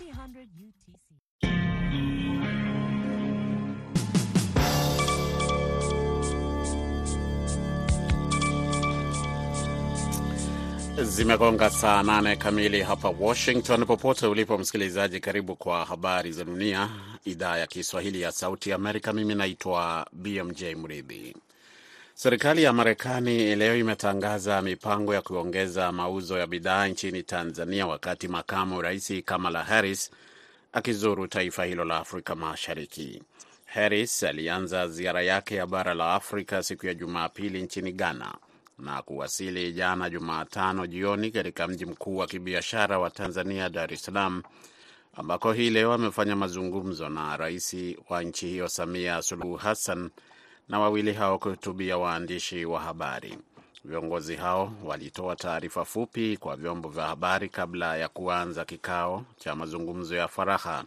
1500 UTC. Zimegonga saa nane kamili hapa Washington. Popote ulipo msikilizaji, karibu kwa habari za dunia, idhaa ya Kiswahili ya Sauti ya Amerika. Mimi naitwa BMJ Mridhi. Serikali ya Marekani leo imetangaza mipango ya kuongeza mauzo ya bidhaa nchini Tanzania, wakati makamu rais Kamala Harris akizuru taifa hilo la Afrika Mashariki. Harris alianza ziara yake ya bara la Afrika siku ya Jumapili nchini Ghana na kuwasili jana Jumatano jioni katika mji mkuu wa kibiashara wa Tanzania, Dar es Salaam, ambako hii leo amefanya mazungumzo na rais wa nchi hiyo Samia Suluhu Hassan, na wawili hao kuhutubia waandishi wa habari. Viongozi hao walitoa taarifa fupi kwa vyombo vya habari kabla ya kuanza kikao cha mazungumzo ya faragha.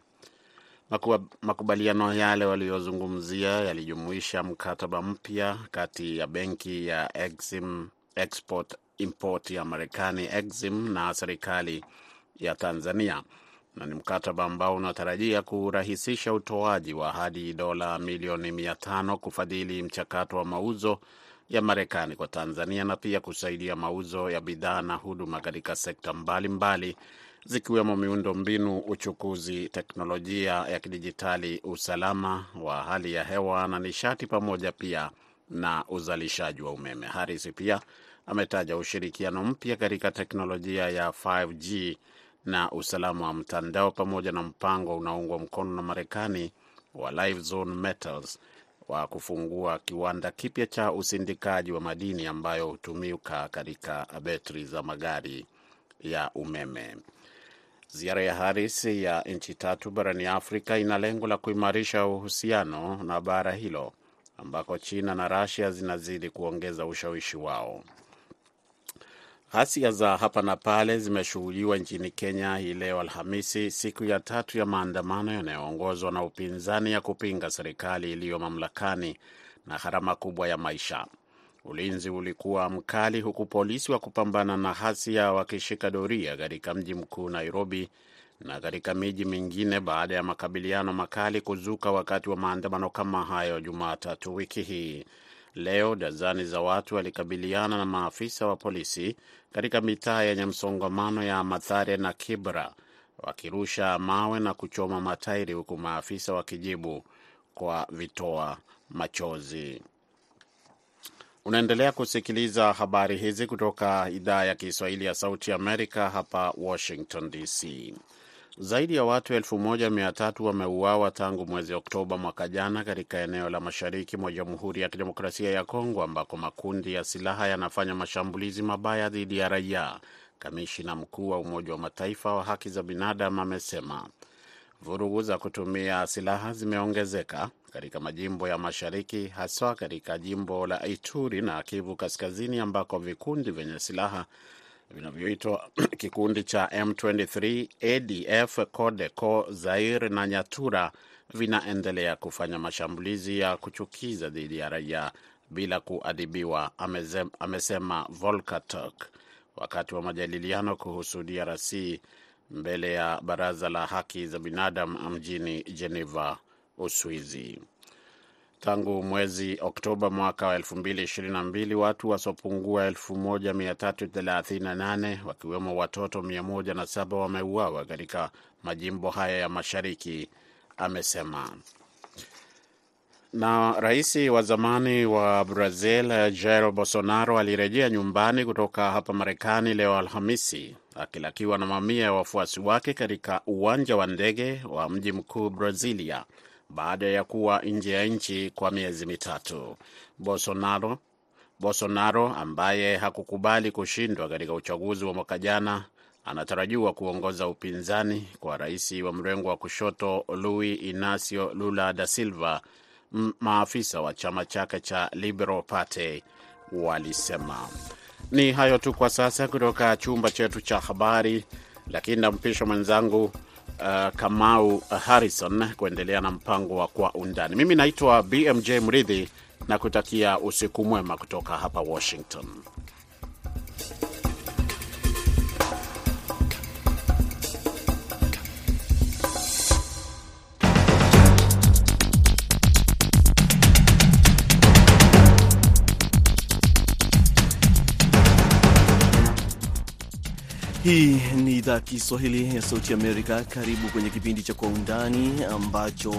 Makubaliano yale waliyozungumzia yalijumuisha mkataba mpya kati ya benki ya Exim Export Import ya Marekani Exim na serikali ya Tanzania, na ni mkataba ambao unatarajia kurahisisha utoaji wa hadi dola milioni mia tano kufadhili mchakato wa mauzo ya Marekani kwa Tanzania na pia kusaidia mauzo ya bidhaa na huduma katika sekta mbalimbali zikiwemo miundo mbinu, uchukuzi, teknolojia ya kidijitali, usalama wa hali ya hewa na nishati, pamoja pia na uzalishaji wa umeme. Harris pia ametaja ushirikiano mpya katika teknolojia ya 5G na usalama wa mtandao pamoja na mpango unaoungwa mkono na Marekani wa Live Zone Metals wa kufungua kiwanda kipya cha usindikaji wa madini ambayo hutumika katika betri za magari ya umeme. Ziara ya Harris ya nchi tatu barani Afrika ina lengo la kuimarisha uhusiano na bara hilo ambako China na Russia zinazidi kuongeza ushawishi wao. Ghasia za hapa na pale zimeshuhudiwa nchini Kenya hii leo Alhamisi, siku ya tatu ya maandamano yanayoongozwa na upinzani ya kupinga serikali iliyo mamlakani na gharama kubwa ya maisha. Ulinzi ulikuwa mkali, huku polisi wa kupambana na ghasia wakishika doria katika mji mkuu Nairobi na katika miji mingine baada ya makabiliano makali kuzuka wakati wa maandamano kama hayo Jumatatu wiki hii. Leo dazani za watu walikabiliana na maafisa wa polisi katika mitaa yenye msongamano ya Mathare na Kibra wakirusha mawe na kuchoma matairi huku maafisa wakijibu kwa vitoa machozi. Unaendelea kusikiliza habari hizi kutoka idhaa ya Kiswahili ya Sauti Amerika hapa Washington DC. Zaidi ya watu elfu moja mia tatu wameuawa tangu mwezi Oktoba mwaka jana katika eneo la mashariki mwa Jamhuri ya Kidemokrasia ya Kongo ambako makundi ya silaha yanafanya mashambulizi mabaya dhidi ya raia. Kamishina mkuu wa Umoja wa Mataifa wa haki za binadamu amesema vurugu za kutumia silaha zimeongezeka katika majimbo ya mashariki, haswa katika jimbo la Ituri na Kivu Kaskazini ambako vikundi vyenye silaha vinavyoitwa kikundi cha M23, ADF, CODECO, Zaire na Nyatura vinaendelea kufanya mashambulizi ya kuchukiza dhidi ya raia bila kuadhibiwa, amesema Volker Turk wakati wa majadiliano kuhusu DRC mbele ya Baraza la Haki za Binadamu mjini Geneva, Uswizi. Tangu mwezi Oktoba mwaka wa 2022 watu wasiopungua 1338 wakiwemo watoto 107 wameuawa katika majimbo haya ya mashariki, amesema. Na rais wa zamani wa Brazil Jair Bolsonaro alirejea nyumbani kutoka hapa Marekani leo Alhamisi akilakiwa na mamia ya wafuasi wake katika uwanja wa ndege wa mji mkuu Brazilia baada ya kuwa nje ya nchi kwa miezi mitatu. Bolsonaro, Bolsonaro ambaye hakukubali kushindwa katika uchaguzi wa mwaka jana anatarajiwa kuongoza upinzani kwa rais wa mrengo wa kushoto Luis Inacio Lula da Silva, maafisa wa chama chake cha Liberal Party walisema. Ni hayo tu kwa sasa kutoka chumba chetu cha habari, lakini nampisha mwenzangu uh, Kamau Harrison kuendelea na mpango wa Kwa Undani. Mimi naitwa BMJ Mridhi na kutakia usiku mwema kutoka hapa Washington. Hii ni idhaa Kiswahili ya Sauti Amerika. Karibu kwenye kipindi cha Kwa Undani ambacho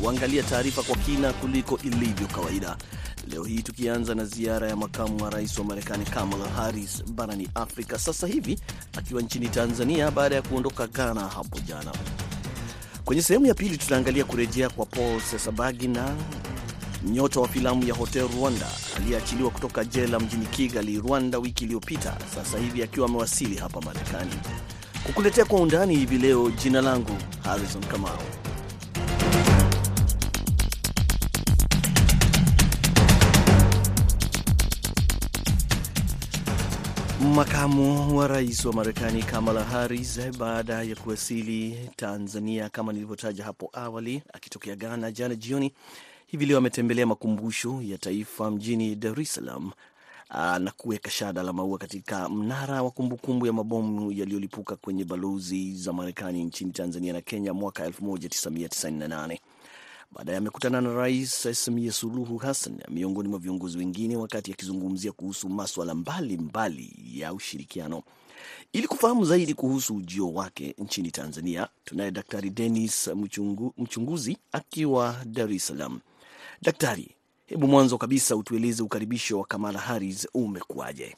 huangalia taarifa kwa kina kuliko ilivyo kawaida. Leo hii tukianza na ziara ya makamu wa rais wa Marekani Kamala Harris barani Afrika, sasa hivi akiwa nchini Tanzania baada ya kuondoka Ghana hapo jana. Kwenye sehemu ya pili tutaangalia kurejea kwa Paul Sesabagina, nyota wa filamu ya Hotel Rwanda aliyeachiliwa kutoka jela mjini Kigali, Rwanda, wiki iliyopita, sasa hivi akiwa amewasili hapa Marekani. Kukuletea kwa undani hivi leo, jina langu Harrison Kamau. Makamu wa rais wa Marekani Kamala Harris baada ya kuwasili Tanzania kama nilivyotaja hapo awali, akitokea Ghana jana jioni, hivi leo ametembelea makumbusho ya taifa mjini Dar es Salaam na kuweka shada la maua katika mnara wa kumbukumbu ya mabomu yaliyolipuka kwenye balozi za Marekani nchini Tanzania na Kenya mwaka 1998. Baadaye amekutana na Rais Samia Suluhu Hassan miongoni mwa viongozi wengine, wakati akizungumzia kuhusu maswala mbalimbali ya ushirikiano. Ili kufahamu zaidi kuhusu ujio wake nchini Tanzania, tunaye Daktari Denis Mchungu, mchunguzi akiwa Dar es Salaam. Daktari, hebu mwanzo kabisa utueleze ukaribisho wa Kamala Harris umekuwaje?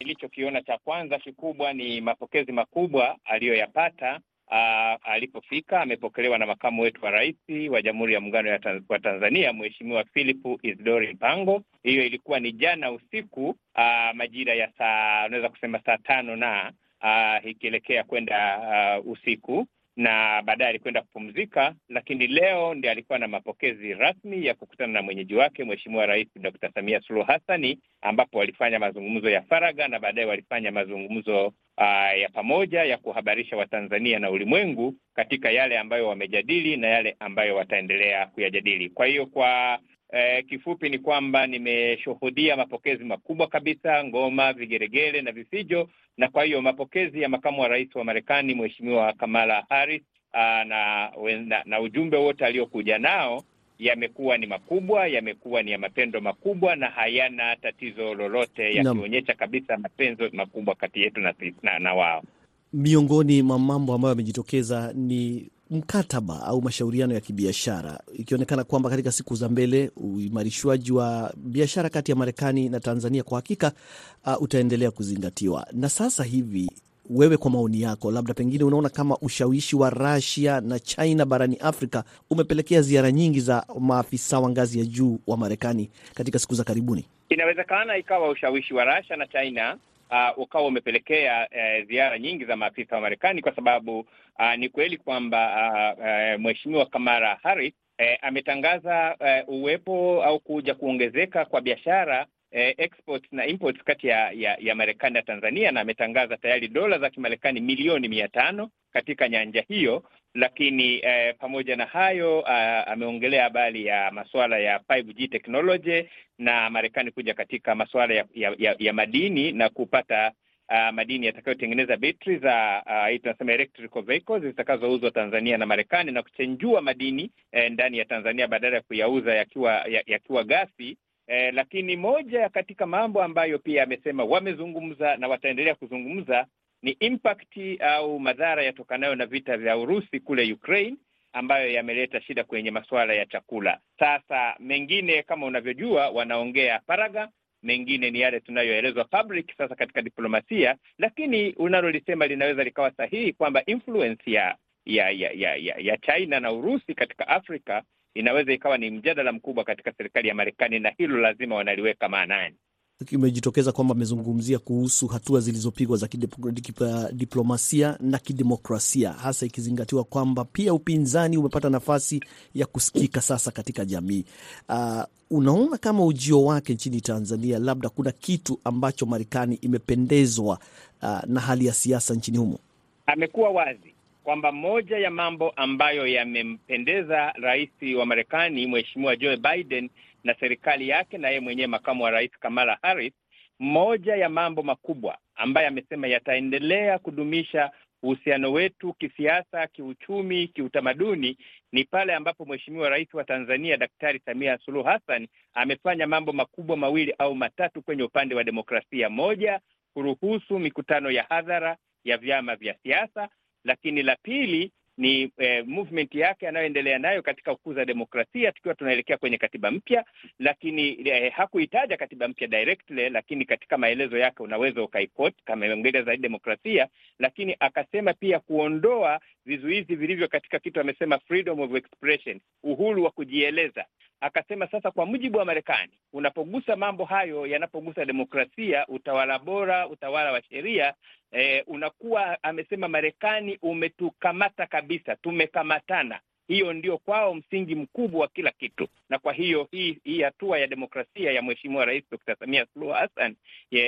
Nilichokiona cha kwanza kikubwa ni mapokezi makubwa aliyoyapata Uh, alipofika amepokelewa na makamu wetu wa rais wa Jamhuri ya Muungano wa Tanzania Mheshimiwa Philip Isdori Mpango. Hiyo ilikuwa ni jana usiku, uh, majira ya saa unaweza kusema saa tano na uh, ikielekea kwenda usiku na baadaye alikwenda kupumzika, lakini leo ndi alikuwa na mapokezi rasmi ya kukutana na mwenyeji wake Mheshimiwa Rais Dkt. Samia Suluhu Hassani, ambapo walifanya mazungumzo ya faragha na baadaye walifanya mazungumzo uh, ya pamoja ya kuhabarisha Watanzania na ulimwengu katika yale ambayo wamejadili na yale ambayo wataendelea kuyajadili. Kwa hiyo kwa Eh, kifupi ni kwamba nimeshuhudia mapokezi makubwa kabisa, ngoma, vigeregere na vifijo, na kwa hiyo mapokezi ya makamu wa rais wa Marekani Mheshimiwa Kamala Harris na, na, na ujumbe wote aliokuja nao yamekuwa ni makubwa, yamekuwa ni ya mapendo makubwa na hayana tatizo lolote, yakionyesha kabisa mapenzo makubwa kati yetu na, na, na wao. Miongoni mwa mambo ambayo yamejitokeza ni mkataba au mashauriano ya kibiashara, ikionekana kwamba katika siku za mbele uimarishwaji wa biashara kati ya Marekani na Tanzania kwa hakika uh, utaendelea kuzingatiwa. Na sasa hivi, wewe kwa maoni yako, labda pengine unaona kama ushawishi wa Russia na China barani Afrika umepelekea ziara nyingi za maafisa wa ngazi ya juu wa Marekani katika siku za karibuni? Inawezekana ikawa ushawishi wa Russia na China Uh, ukawa umepelekea uh, ziara nyingi za maafisa wa Marekani kwa sababu uh, ni kweli kwamba uh, uh, Mheshimiwa Kamala Harris uh, ametangaza uh, uwepo au kuja kuongezeka kwa biashara uh, exports na imports kati ya, ya, ya Marekani na Tanzania, na ametangaza tayari dola za Kimarekani milioni mia tano katika nyanja hiyo. Lakini eh, pamoja na hayo uh, ameongelea habari ya masuala ya 5G technology na Marekani kuja katika masuala ya, ya, ya, ya madini na kupata uh, madini yatakayotengeneza betri za uh, tunasema electrical vehicles zitakazouzwa Tanzania na Marekani na kuchenjua madini eh, ndani ya Tanzania badala ya kuyauza yakiwa yakiwa ghafi. Eh, lakini moja katika mambo ambayo pia amesema wamezungumza na wataendelea kuzungumza ni impact au madhara yatokanayo na vita vya Urusi kule Ukraine ambayo yameleta shida kwenye masuala ya chakula. Sasa mengine kama unavyojua, wanaongea faragha, mengine ni yale tunayoelezwa public sasa katika diplomasia, lakini unalolisema linaweza likawa sahihi kwamba influence ya ya ya ya ya, ya China na Urusi katika Afrika inaweza ikawa ni mjadala mkubwa katika serikali ya Marekani, na hilo lazima wanaliweka maanani. Imejitokeza kwamba amezungumzia kuhusu hatua zilizopigwa za kidiplomasia na kidemokrasia, hasa ikizingatiwa kwamba pia upinzani umepata nafasi ya kusikika sasa katika jamii. Uh, unaona kama ujio wake nchini Tanzania, labda kuna kitu ambacho Marekani imependezwa uh, na hali ya siasa nchini humo? Amekuwa wazi kwamba moja ya mambo ambayo yamempendeza rais wa Marekani Mheshimiwa Joe Biden na serikali yake na yeye mwenyewe makamu wa rais Kamala Harris, moja ya mambo makubwa ambayo amesema yataendelea kudumisha uhusiano wetu kisiasa, kiuchumi, kiutamaduni ni pale ambapo Mheshimiwa Rais wa Tanzania Daktari Samia Suluhu Hassan amefanya mambo makubwa mawili au matatu kwenye upande wa demokrasia. Moja, kuruhusu mikutano ya hadhara ya vyama vya siasa, lakini la pili ni eh, movement yake anayoendelea nayo katika kukuza demokrasia, tukiwa tunaelekea kwenye katiba mpya. Lakini eh, hakuitaja katiba mpya directly, lakini katika maelezo yake unaweza ukaiot kama imeongelea demokrasia, lakini akasema pia kuondoa vizuizi vilivyo katika kitu amesema freedom of expression, uhuru wa kujieleza. Akasema sasa, kwa mujibu wa Marekani, unapogusa mambo hayo yanapogusa demokrasia, utawala bora, utawala wa sheria eh, unakuwa amesema, Marekani umetukamata kabisa, tumekamatana. Hiyo ndio kwao msingi mkubwa wa kila kitu, na kwa hiyo hii hii hatua ya demokrasia ya Mheshimiwa Rais Dr. Samia Suluhu Hassan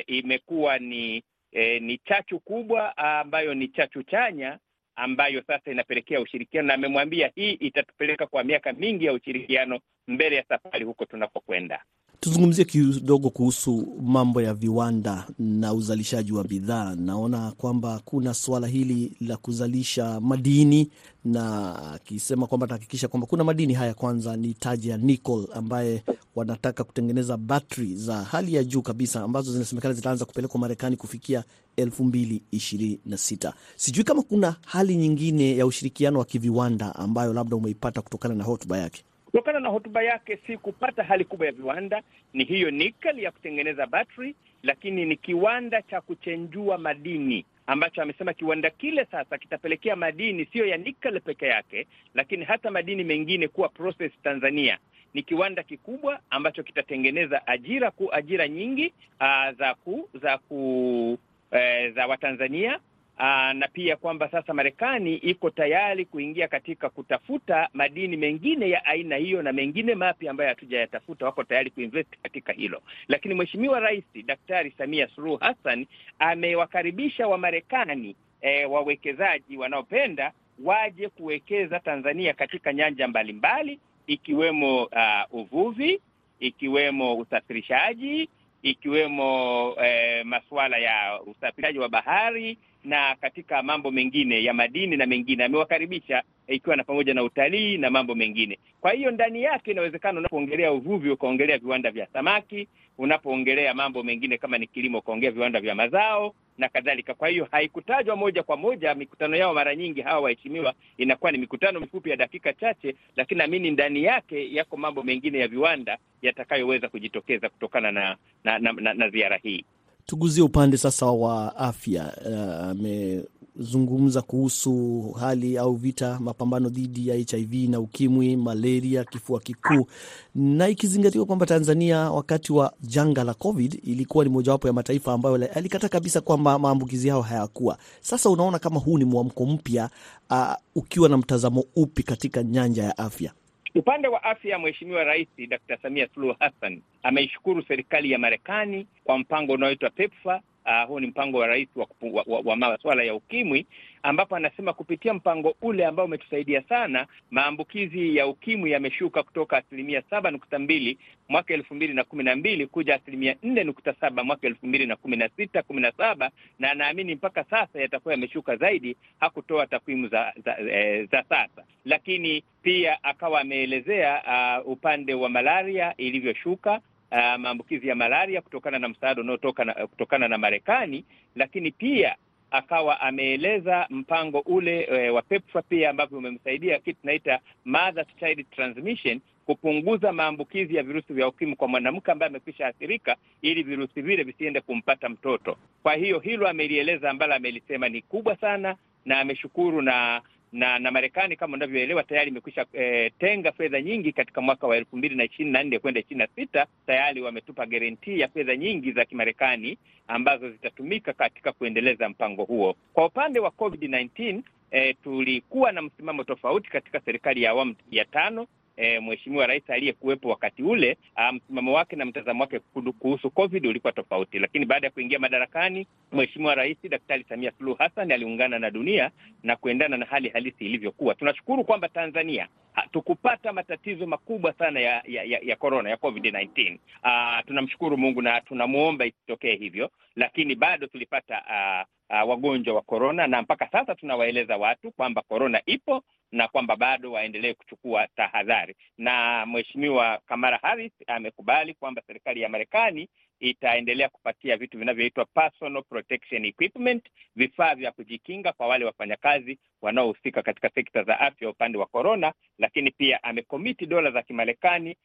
imekuwa ni eh, ni chachu kubwa ambayo ni chachu chanya ambayo sasa inapelekea ushirikiano, na amemwambia hii itatupeleka kwa miaka mingi ya ushirikiano mbele ya safari huko tunapokwenda. Tuzungumzie kidogo kuhusu mambo ya viwanda na uzalishaji wa bidhaa. Naona kwamba kuna suala hili la kuzalisha madini, na akisema kwamba atahakikisha kwamba kuna madini haya. Kwanza ni taji ya nickel, ambaye wanataka kutengeneza batri za hali ya juu kabisa ambazo zinasemekana zitaanza kupelekwa Marekani kufikia elfu mbili ishirini na sita. Sijui kama kuna hali nyingine ya ushirikiano wa kiviwanda ambayo labda umeipata kutokana na hotuba yake. Kutokana na hotuba yake si kupata hali kubwa ya viwanda, ni hiyo nikeli ya kutengeneza battery, lakini ni kiwanda cha kuchenjua madini ambacho amesema kiwanda kile sasa kitapelekea madini siyo ya nikeli peke yake, lakini hata madini mengine kuwa process Tanzania. Ni kiwanda kikubwa ambacho kitatengeneza ajira ku ajira nyingi aa, za ku za ku e, za Watanzania. Aa, na pia kwamba sasa Marekani iko tayari kuingia katika kutafuta madini mengine ya aina hiyo na mengine mapya ambayo hatujayatafuta, wako tayari kuinvest katika hilo. Lakini Mheshimiwa Rais Daktari Samia Suluhu Hassan amewakaribisha Wamarekani e, wawekezaji wanaopenda waje kuwekeza Tanzania katika nyanja mbalimbali ikiwemo uh, uvuvi, ikiwemo usafirishaji, ikiwemo eh, masuala ya usafirishaji wa bahari na katika mambo mengine ya madini na mengine amewakaribisha, ikiwa na pamoja na utalii na mambo mengine. Kwa hiyo ndani yake inawezekana, unapoongelea uvuvi ukaongelea viwanda vya samaki, unapoongelea mambo mengine kama ni kilimo ukaongea viwanda vya mazao na kadhalika. Kwa hiyo haikutajwa moja kwa moja. Mikutano yao mara nyingi hawa waheshimiwa inakuwa ni mikutano mifupi ya dakika chache, lakini naamini ndani yake yako mambo mengine ya viwanda yatakayoweza kujitokeza kutokana na na, na, na, na ziara hii. Tuguzie upande sasa wa afya. Amezungumza uh, kuhusu hali au vita, mapambano dhidi ya HIV na ukimwi, malaria, kifua kikuu, na ikizingatiwa kwamba Tanzania wakati wa janga la COVID ilikuwa ni mojawapo ya mataifa ambayo alikata kabisa kwamba maambukizi yao hayakuwa. Sasa unaona kama huu ni mwamko mpya uh, ukiwa na mtazamo upi katika nyanja ya afya? Upande wa afya, Mheshimiwa Rais Dr. Samia Suluhu Hassan ameishukuru serikali ya Marekani kwa mpango unaoitwa PEPFAR. Uh, huu ni mpango wa rais wa, wa, wa, wa masuala ya ukimwi, ambapo anasema kupitia mpango ule ambao umetusaidia sana, maambukizi ya ukimwi yameshuka kutoka asilimia saba nukta mbili mwaka elfu mbili na kumi na mbili kuja asilimia nne nukta saba mwaka elfu mbili na kumi na sita kumi na saba na anaamini mpaka sasa yatakuwa yameshuka zaidi. Hakutoa takwimu za za, eh, za sasa, lakini pia akawa ameelezea uh, upande wa malaria ilivyoshuka Uh, maambukizi ya malaria kutokana na msaada unaotoka na, kutokana na Marekani, lakini pia akawa ameeleza mpango ule e, wa PEPFAR pia ambavyo umemsaidia kitu tunaita mother child transmission, kupunguza maambukizi ya virusi vya ukimwi kwa mwanamke ambaye amekwisha athirika, ili virusi vile visiende kumpata mtoto. Kwa hiyo hilo amelieleza, ambalo amelisema ni kubwa sana, na ameshukuru na na na Marekani kama unavyoelewa tayari imekwisha eh, tenga fedha nyingi katika mwaka wa elfu mbili na ishirini na nne kwenda ishirini na sita tayari wametupa garanti ya fedha nyingi za Kimarekani ambazo zitatumika katika kuendeleza mpango huo. Kwa upande wa COVID-19 eh, tulikuwa na msimamo tofauti katika serikali ya awamu ya tano. E, Mheshimiwa Rais aliyekuwepo wakati ule msimamo wake na mtazamo wake kuhusu COVID ulikuwa tofauti, lakini baada ya kuingia madarakani Mheshimiwa Rais Daktari Samia Suluhu Hassan aliungana na dunia na kuendana na hali halisi ilivyokuwa. Tunashukuru kwamba Tanzania hatukupata matatizo makubwa sana ya ya, ya, ya corona ya COVID-19. Uh, tunamshukuru Mungu na tunamwomba isitokee hivyo, lakini bado tulipata uh, uh, wagonjwa wa corona na mpaka sasa tunawaeleza watu kwamba corona ipo na kwamba bado waendelee kuchukua tahadhari, na Mheshimiwa Kamala Harris amekubali kwamba serikali ya Marekani itaendelea kupatia vitu vinavyoitwa personal protection equipment, vifaa vya kujikinga kwa wale wafanyakazi wanaohusika katika sekta za afya upande wa korona, lakini pia amekomiti dola za Kimarekani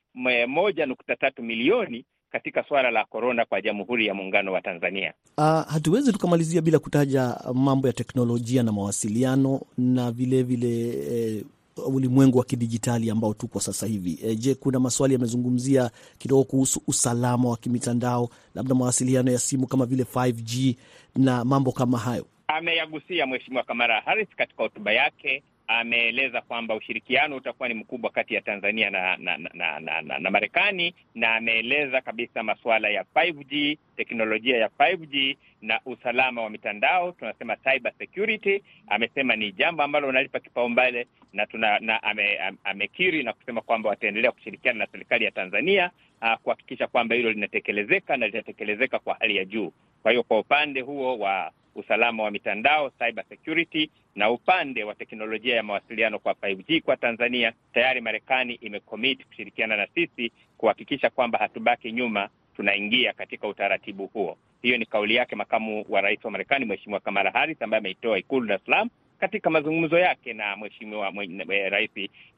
moja nukta tatu milioni katika suala la korona kwa Jamhuri ya Muungano wa Tanzania. Uh, hatuwezi tukamalizia bila kutaja mambo ya teknolojia na mawasiliano na vilevile vile, eh, ulimwengu wa kidijitali ambao tuko sasa hivi. E, je, kuna maswali yamezungumzia kidogo kuhusu usalama wa kimitandao, labda mawasiliano ya simu kama vile 5G na mambo kama hayo? Ameyagusia Mheshimiwa Kamala Harris katika hotuba yake. Ameeleza kwamba ushirikiano utakuwa ni mkubwa kati ya Tanzania na na, na, na, na, na Marekani, na ameeleza kabisa masuala ya 5G, teknolojia ya 5G na usalama wa mitandao, tunasema cyber security. Amesema ni jambo ambalo wanalipa kipaumbele na tuna na ame, amekiri na kusema kwamba wataendelea kushirikiana na serikali ya Tanzania uh, kuhakikisha kwamba hilo linatekelezeka na litatekelezeka kwa hali ya juu. Kwa hiyo kwa upande huo wa usalama wa mitandao cyber security, na upande wa teknolojia ya mawasiliano kwa 5G kwa Tanzania, tayari Marekani imekomit kushirikiana na sisi kuhakikisha kwamba hatubaki nyuma, tunaingia katika utaratibu huo. Hiyo ni kauli yake makamu wa rais wa Marekani Mheshimiwa Kamala Harris ambaye ameitoa Ikulu Dar es Salaam katika mazungumzo yake na Mheshimiwa rais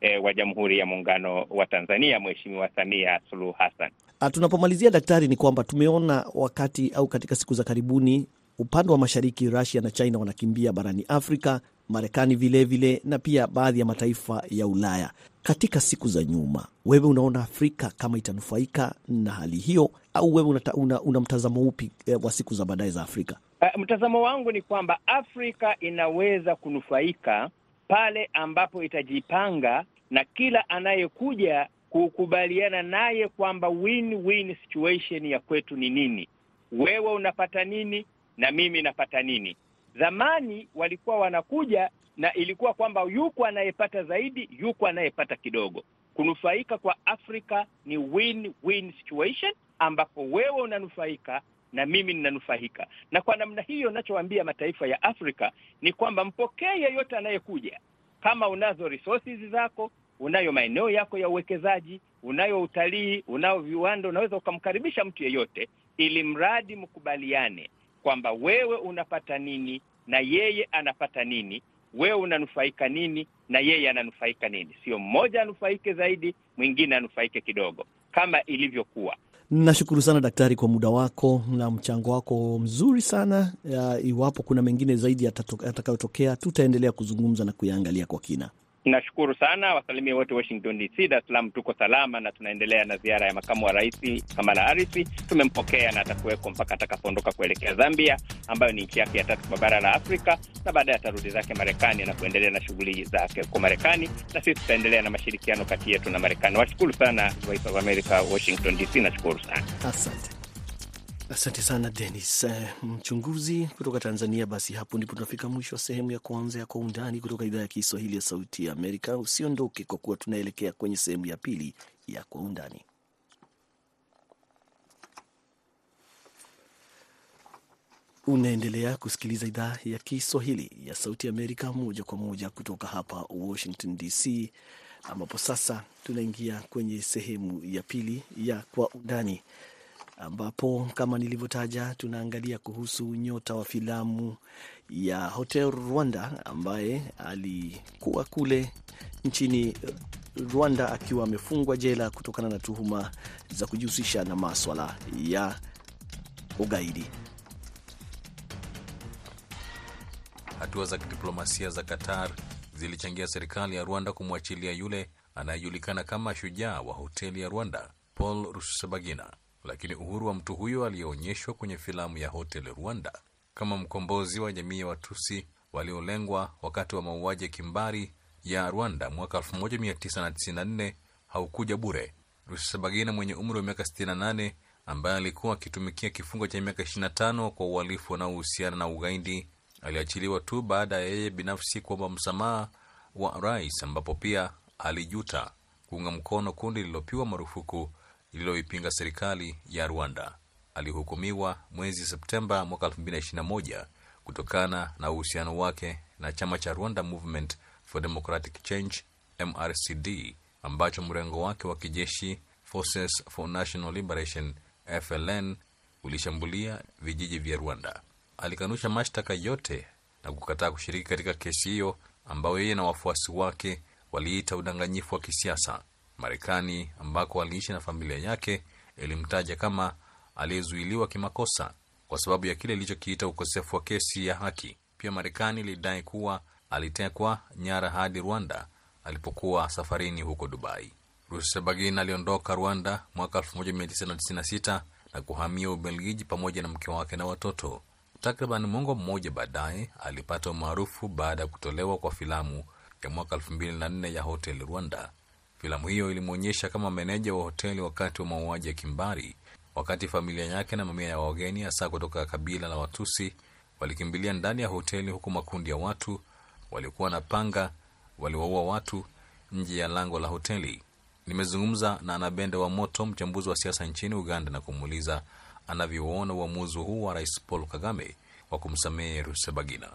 e, wa Jamhuri ya Muungano wa Tanzania Mheshimiwa Samia Suluhu Hassan. Tunapomalizia daktari, ni kwamba tumeona wakati au katika siku za karibuni upande wa mashariki Rusia na China wanakimbia barani Afrika, Marekani vilevile na pia baadhi ya mataifa ya Ulaya. Katika siku za nyuma, wewe unaona Afrika kama itanufaika na hali hiyo au wewe una, una, mtazamo upi wa siku za baadaye za Afrika? Uh, mtazamo wangu ni kwamba Afrika inaweza kunufaika pale ambapo itajipanga na kila anayekuja kukubaliana naye kwamba win-win situation ya kwetu ni nini, wewe unapata nini na mimi napata nini. Zamani walikuwa wanakuja na ilikuwa kwamba yuko anayepata zaidi, yuko anayepata kidogo. Kunufaika kwa Afrika ni win-win situation ambapo wewe unanufaika na mimi ninanufaika. Na kwa namna hiyo, nachowaambia mataifa ya Afrika ni kwamba mpokee yeyote anayekuja. Kama unazo resources zako, unayo maeneo yako ya uwekezaji, unayo utalii, unao viwanda, unaweza ukamkaribisha mtu yeyote, ili mradi mkubaliane kwamba wewe unapata nini na yeye anapata nini, wewe unanufaika nini na yeye ananufaika nini. Sio mmoja anufaike zaidi, mwingine anufaike kidogo, kama ilivyokuwa. Nashukuru sana daktari kwa muda wako na mchango wako mzuri sana. Ya, iwapo kuna mengine zaidi yatakayotokea, tutaendelea kuzungumza na kuyaangalia kwa kina. Nashukuru sana, wasalimie wote Washington DC. Dar es Salaam tuko salama na tunaendelea na ziara ya makamu wa rais Kamala Harris. Tumempokea na atakuweko mpaka atakapoondoka kuelekea Zambia, ambayo ni nchi yake ya tatu kwa bara la Afrika, na baadaye atarudi zake Marekani na kuendelea na shughuli zake huko Marekani, na sisi tutaendelea na mashirikiano kati yetu na Marekani. Washukuru sana Voice of America, Washington DC. Nashukuru sana, asante. Asante sana Denis mchunguzi kutoka Tanzania. Basi hapo ndipo tunafika mwisho wa sehemu ya kwanza ya Kwa Undani kutoka idhaa ya Kiswahili ya Sauti ya Amerika. Usiondoke kwa kuwa tunaelekea kwenye sehemu ya pili ya Kwa Undani. Unaendelea kusikiliza idhaa ya Kiswahili ya Sauti ya Amerika moja kwa moja kutoka hapa Washington DC, ambapo sasa tunaingia kwenye sehemu ya pili ya Kwa Undani ambapo kama nilivyotaja tunaangalia kuhusu nyota wa filamu ya Hotel Rwanda ambaye alikuwa kule nchini Rwanda akiwa amefungwa jela kutokana na tuhuma za kujihusisha na maswala ya ugaidi. Hatua za kidiplomasia za Qatar zilichangia serikali ya Rwanda kumwachilia yule anayejulikana kama shujaa wa hoteli ya Rwanda, Paul Rusesabagina lakini uhuru wa mtu huyo aliyeonyeshwa kwenye filamu ya Hotel Rwanda kama mkombozi wa jamii ya Watusi waliolengwa wakati wa mauaji ya kimbari ya Rwanda mwaka 1994 haukuja bure. Rusesabagina mwenye umri wa miaka 68 ambaye alikuwa akitumikia kifungo cha miaka 25 kwa uhalifu unaohusiana na ugaidi aliachiliwa tu baada ya yeye binafsi kuomba msamaha wa rais, ambapo pia alijuta kuunga mkono kundi lililopiwa marufuku lililoipinga serikali ya Rwanda. Alihukumiwa mwezi Septemba mwaka 2021 kutokana na uhusiano wake na chama cha Rwanda Movement for Democratic Change MRCD, ambacho mrengo wake wa kijeshi Forces for National Liberation FLN ulishambulia vijiji vya Rwanda. Alikanusha mashtaka yote na kukataa kushiriki katika kesi hiyo ambayo yeye na wafuasi wake waliita udanganyifu wa kisiasa. Marekani ambako aliishi na familia yake ilimtaja kama aliyezuiliwa kimakosa kwa sababu ya kile ilichokiita ukosefu wa kesi ya haki. Pia Marekani ilidai kuwa alitekwa nyara hadi Rwanda alipokuwa safarini huko Dubai. Rusesabagina aliondoka Rwanda mwaka 1996 na kuhamia Ubelgiji pamoja na mke wake na watoto. Takriban mwongo mmoja baadaye alipata umaarufu baada ya kutolewa kwa filamu ya mwaka 2004 ya Hotel Rwanda. Filamu hiyo ilimwonyesha kama meneja wa hoteli wakati wa mauaji ya kimbari, wakati familia yake na mamia ya wageni hasa kutoka kabila la Watusi walikimbilia ndani ya hoteli, huku makundi ya watu waliokuwa na panga waliwaua watu nje ya lango la hoteli. Nimezungumza na Anabende wa Moto, mchambuzi wa siasa nchini Uganda, na kumuuliza anavyoona uamuzi huu wa Rais Paul Kagame wa kumsamehe Rusebagina.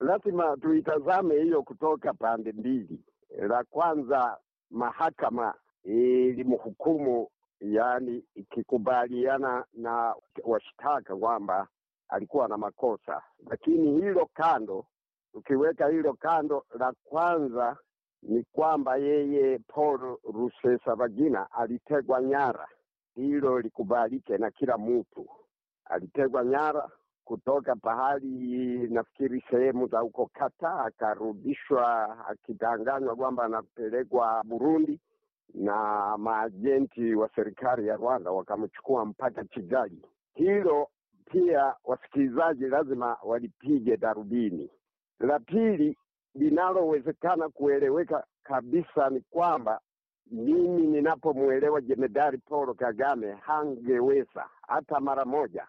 Lazima tuitazame hiyo kutoka pande mbili. La kwanza, mahakama ilimhukumu, yaani ikikubaliana na washtaka kwamba alikuwa na makosa, lakini hilo kando, ukiweka hilo kando, la kwanza ni kwamba yeye Paul Rusesabagina alitegwa nyara. Hilo likubalike na kila mtu. Alitegwa nyara kutoka pahali, nafikiri sehemu za huko Kata, akarudishwa akidanganywa kwamba anapelekwa Burundi, na maajenti wa serikali ya Rwanda wakamchukua mpaka Kigali. Hilo pia wasikilizaji lazima walipige darubini. La pili linalowezekana kueleweka kabisa ni kwamba mimi ninapomwelewa Jemedari Paul Kagame hangeweza hata mara moja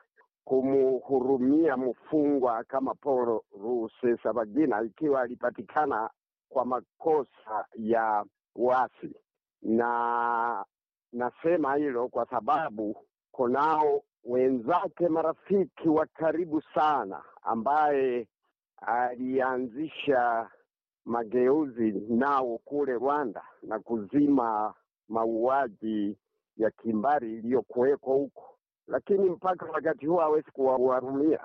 kumhurumia mfungwa kama Paul Rusesabagina ikiwa alipatikana kwa makosa ya uasi, na nasema hilo kwa sababu kunao wenzake marafiki wa karibu sana ambaye alianzisha mageuzi nao kule Rwanda na kuzima mauaji ya kimbari iliyokuwekwa huko, lakini mpaka wakati huo hawezi kuwahurumia.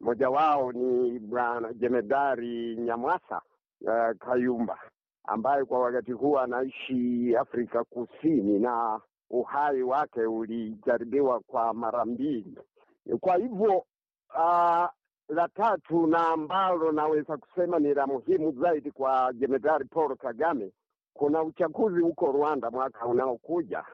Mmoja wao ni bwana jemedari Nyamwasa uh, Kayumba ambaye kwa wakati huo anaishi Afrika Kusini na uhai wake ulijaribiwa kwa mara mbili. Kwa hivyo uh, la tatu na ambalo naweza kusema ni la muhimu zaidi kwa jemedari Paul Kagame, kuna uchaguzi huko Rwanda mwaka unaokuja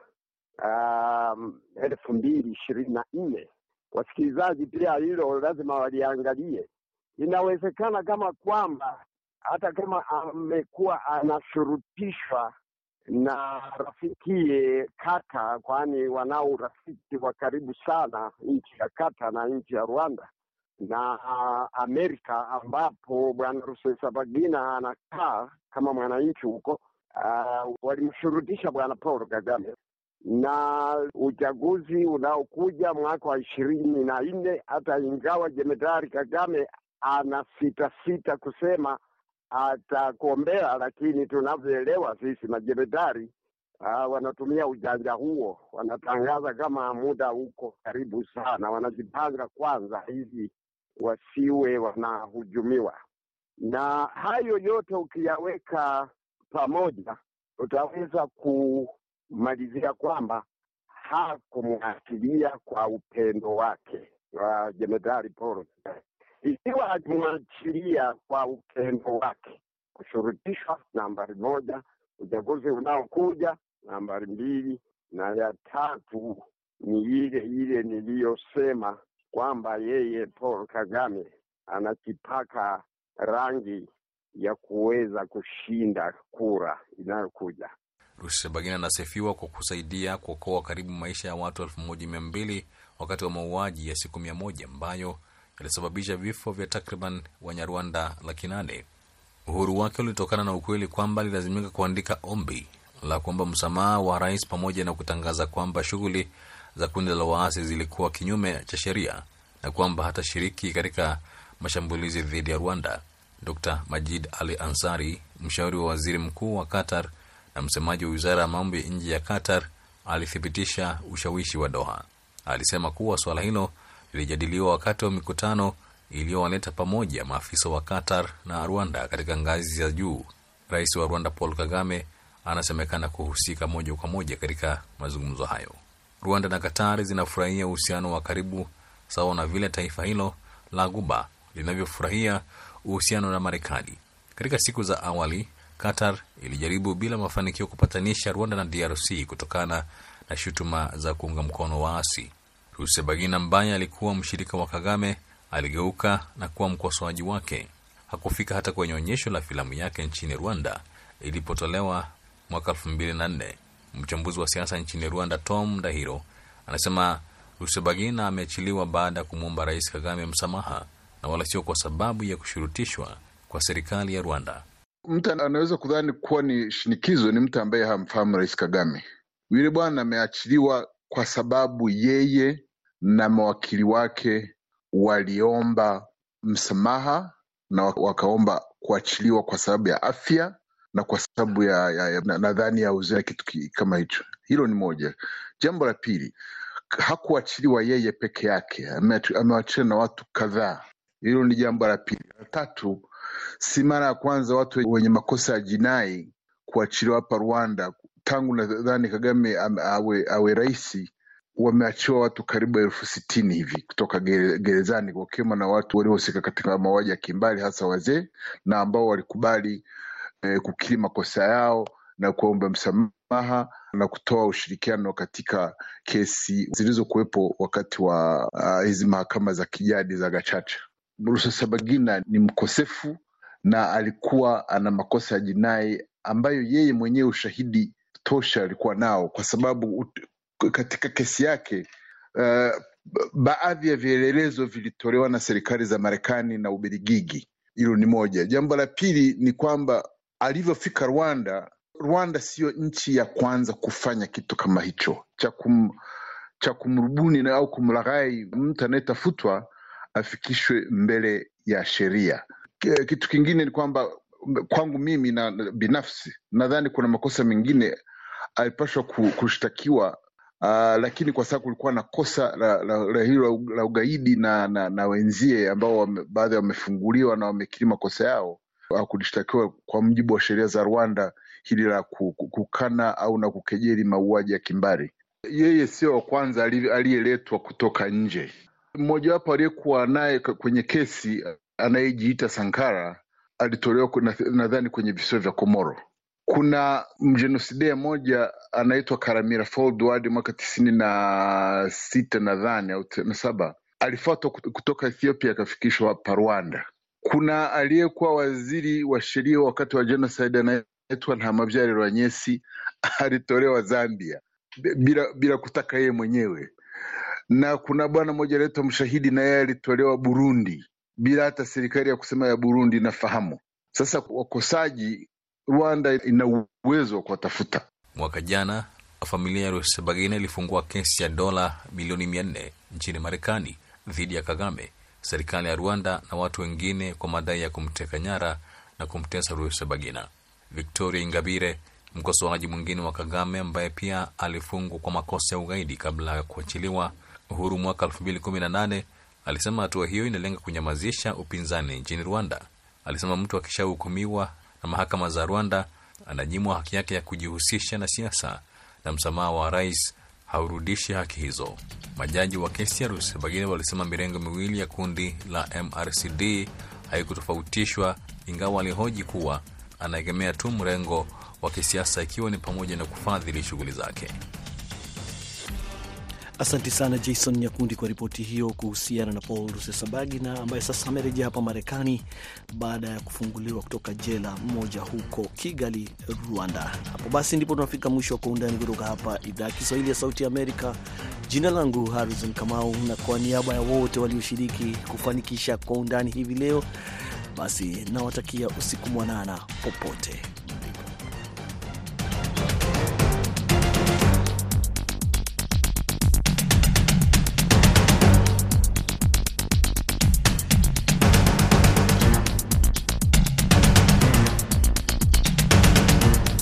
um, elfu mbili ishirini na nne. Wasikilizaji pia hilo lazima waliangalie. Inawezekana kama kwamba hata kama amekuwa anashurutishwa na rafikie Kata, kwani wanao urafiki wa karibu sana nchi ya Kata na nchi ya Rwanda na uh, Amerika ambapo bwana Rusesabagina anakaa kama mwananchi huko. Uh, walimshurutisha bwana Paul Kagame na uchaguzi unaokuja mwaka wa ishirini na nne, hata ingawa jemedari Kagame ana sita sita kusema atagombea, lakini tunavyoelewa sisi majemedari uh, wanatumia ujanja huo, wanatangaza kama muda huko karibu sana, wanajipanga kwanza hivi wasiwe wanahujumiwa. Na hayo yote ukiyaweka pamoja, utaweza kumalizia kwamba hakumwachilia kwa upendo wake wa jemedari Paul. Ikiwa alimwachilia kwa upendo wake, kushurutishwa nambari moja, uchaguzi unaokuja nambari mbili, na ya tatu ni ile ile niliyosema kwamba yeye Paul Kagame anakipaka rangi ya kuweza kushinda kura inayokuja. Rusesabagina anasifiwa kwa kusaidia kuokoa karibu maisha ya watu elfu moja mia mbili wakati wa mauaji ya siku mia moja ambayo yalisababisha vifo vya takriban Wanyarwanda laki nane. Uhuru wake ulitokana na ukweli kwamba alilazimika kuandika ombi la kuomba msamaha wa rais pamoja na kutangaza kwamba shughuli za kundi la waasi zilikuwa kinyume cha sheria na kwamba hatashiriki katika mashambulizi dhidi ya Rwanda. Dr Majid Ali Ansari, mshauri wa waziri mkuu wa Qatar na msemaji wa wizara ya mambo ya nje ya Qatar, alithibitisha ushawishi wa Doha. Alisema kuwa suala hilo lilijadiliwa wakati wa mikutano iliyowaleta pamoja maafisa wa Qatar na Rwanda katika ngazi za juu. Rais wa Rwanda Paul Kagame anasemekana kuhusika moja kwa moja katika mazungumzo hayo. Rwanda na Qatar zinafurahia uhusiano wa karibu sawa na vile taifa hilo la Guba linavyofurahia uhusiano na Marekani. Katika siku za awali, Qatar ilijaribu bila mafanikio kupatanisha Rwanda na DRC kutokana na shutuma za kuunga mkono waasi. Rusesabagina ambaye alikuwa mshirika wa Kagame aligeuka na kuwa mkosoaji wake. Hakufika hata kwenye onyesho la filamu yake nchini Rwanda ilipotolewa mwaka elfu mbili na nne. Mchambuzi wa siasa nchini Rwanda Tom Ndahiro anasema Rusesabagina ameachiliwa baada ya kumwomba Rais Kagame msamaha na wala sio kwa sababu ya kushurutishwa kwa serikali ya Rwanda. Mtu anaweza kudhani kuwa ni shinikizo ni mtu ambaye hamfahamu Rais Kagame. Yule bwana ameachiliwa kwa sababu yeye na mawakili wake waliomba msamaha na wakaomba kuachiliwa kwa sababu ya afya na kwa sababu ya, ya, ya nadhani ya uzee, kitu kama hicho. Hilo ni moja. Jambo la pili, hakuachiliwa yeye peke yake, amewachiliwa na watu kadhaa. Hilo ni jambo la pili. La tatu, si mara ya kwanza watu wenye makosa ya jinai kuachiliwa hapa Rwanda. Tangu nadhani Kagame awe, awe raisi wameachiwa watu karibu elfu sitini hivi kutoka gerezani wakiwemo na watu waliohusika katika mauaji ya kimbali hasa wazee na ambao walikubali eh, kukiri makosa yao na kuomba msamaha na kutoa ushirikiano katika kesi zilizokuwepo wakati wa uh, hizi mahakama za kijadi za Gachacha. Rusesabagina ni mkosefu na alikuwa ana makosa ya jinai ambayo yeye mwenyewe ushahidi tosha alikuwa nao, kwa sababu katika kesi yake uh, baadhi ya vielelezo vilitolewa na serikali za Marekani na Ubelgiji. Hilo ni moja. Jambo la pili ni kwamba alivyofika Rwanda, Rwanda siyo nchi ya kwanza kufanya kitu kama hicho cha kum, cha kumrubuni au kumlaghai mtu anayetafutwa afikishwe mbele ya sheria. Kitu kingine ni kwamba kwangu mimi na binafsi nadhani kuna makosa mengine alipashwa kushtakiwa Uh, lakini kwa sababu kulikuwa na kosa la, la, la hilo la ugaidi na, na, na wenzie ambao baadhi wamefunguliwa na wamekiri makosa yao hakulishtakiwa kwa mujibu wa sheria za Rwanda, hili la kukana au na kukejeli mauaji ya kimbari. Yeye sio wa kwanza aliyeletwa kutoka nje. Mmojawapo aliyekuwa naye kwenye kesi anayejiita Sankara alitolewa nadhani kwenye visiwa vya Komoro kuna mjenosidea mmoja anaitwa Karamira Forward mwaka tisini na sita nadhani au na saba alifuatwa kutoka Ethiopia akafikishwa hapa Rwanda. Kuna aliyekuwa waziri wa sheria wakati wa genocide anaitwa Ntamabyariro Rwanyesi alitolewa Zambia bila, bila kutaka yeye mwenyewe, na kuna bwana mmoja anaitwa Mshahidi na yeye alitolewa Burundi bila hata serikali ya kusema ya Burundi inafahamu. Sasa wakosaji Rwanda ina uwezo wa kuwatafuta. Mwaka jana familia ya Rusesabagina ilifungua kesi ya dola milioni mia nne nchini Marekani dhidi ya Kagame, serikali ya Rwanda na watu wengine kwa madai ya kumteka nyara na kumtesa Rusesabagina. Victoria Ingabire, mkosoaji mwingine wa Kagame ambaye pia alifungwa kwa makosa ya ugaidi kabla ya kuachiliwa uhuru mwaka elfu mbili kumi na nane alisema hatua hiyo inalenga kunyamazisha upinzani nchini Rwanda. Alisema mtu akishahukumiwa na mahakama za Rwanda ananyimwa haki yake ya kujihusisha na siasa na msamaha wa rais haurudishi haki hizo. Majaji wa kesi ya Rusesabagina walisema mirengo miwili ya kundi la MRCD haikutofautishwa, ingawa alihoji kuwa anaegemea tu mrengo wa kisiasa, ikiwa ni pamoja na kufadhili shughuli zake. Asante sana Jason Nyakundi kwa ripoti hiyo kuhusiana na Paul Rusesabagina ambaye sasa amerejea hapa Marekani baada ya kufunguliwa kutoka jela moja huko Kigali, Rwanda. Hapo basi ndipo tunafika mwisho wa Kwa Undani kutoka hapa idhaa ya Kiswahili ya Sauti ya Amerika. Jina langu Harrison Kamau, na kwa niaba ya wote walioshiriki kufanikisha Kwa Undani hivi leo, basi nawatakia usiku mwanana popote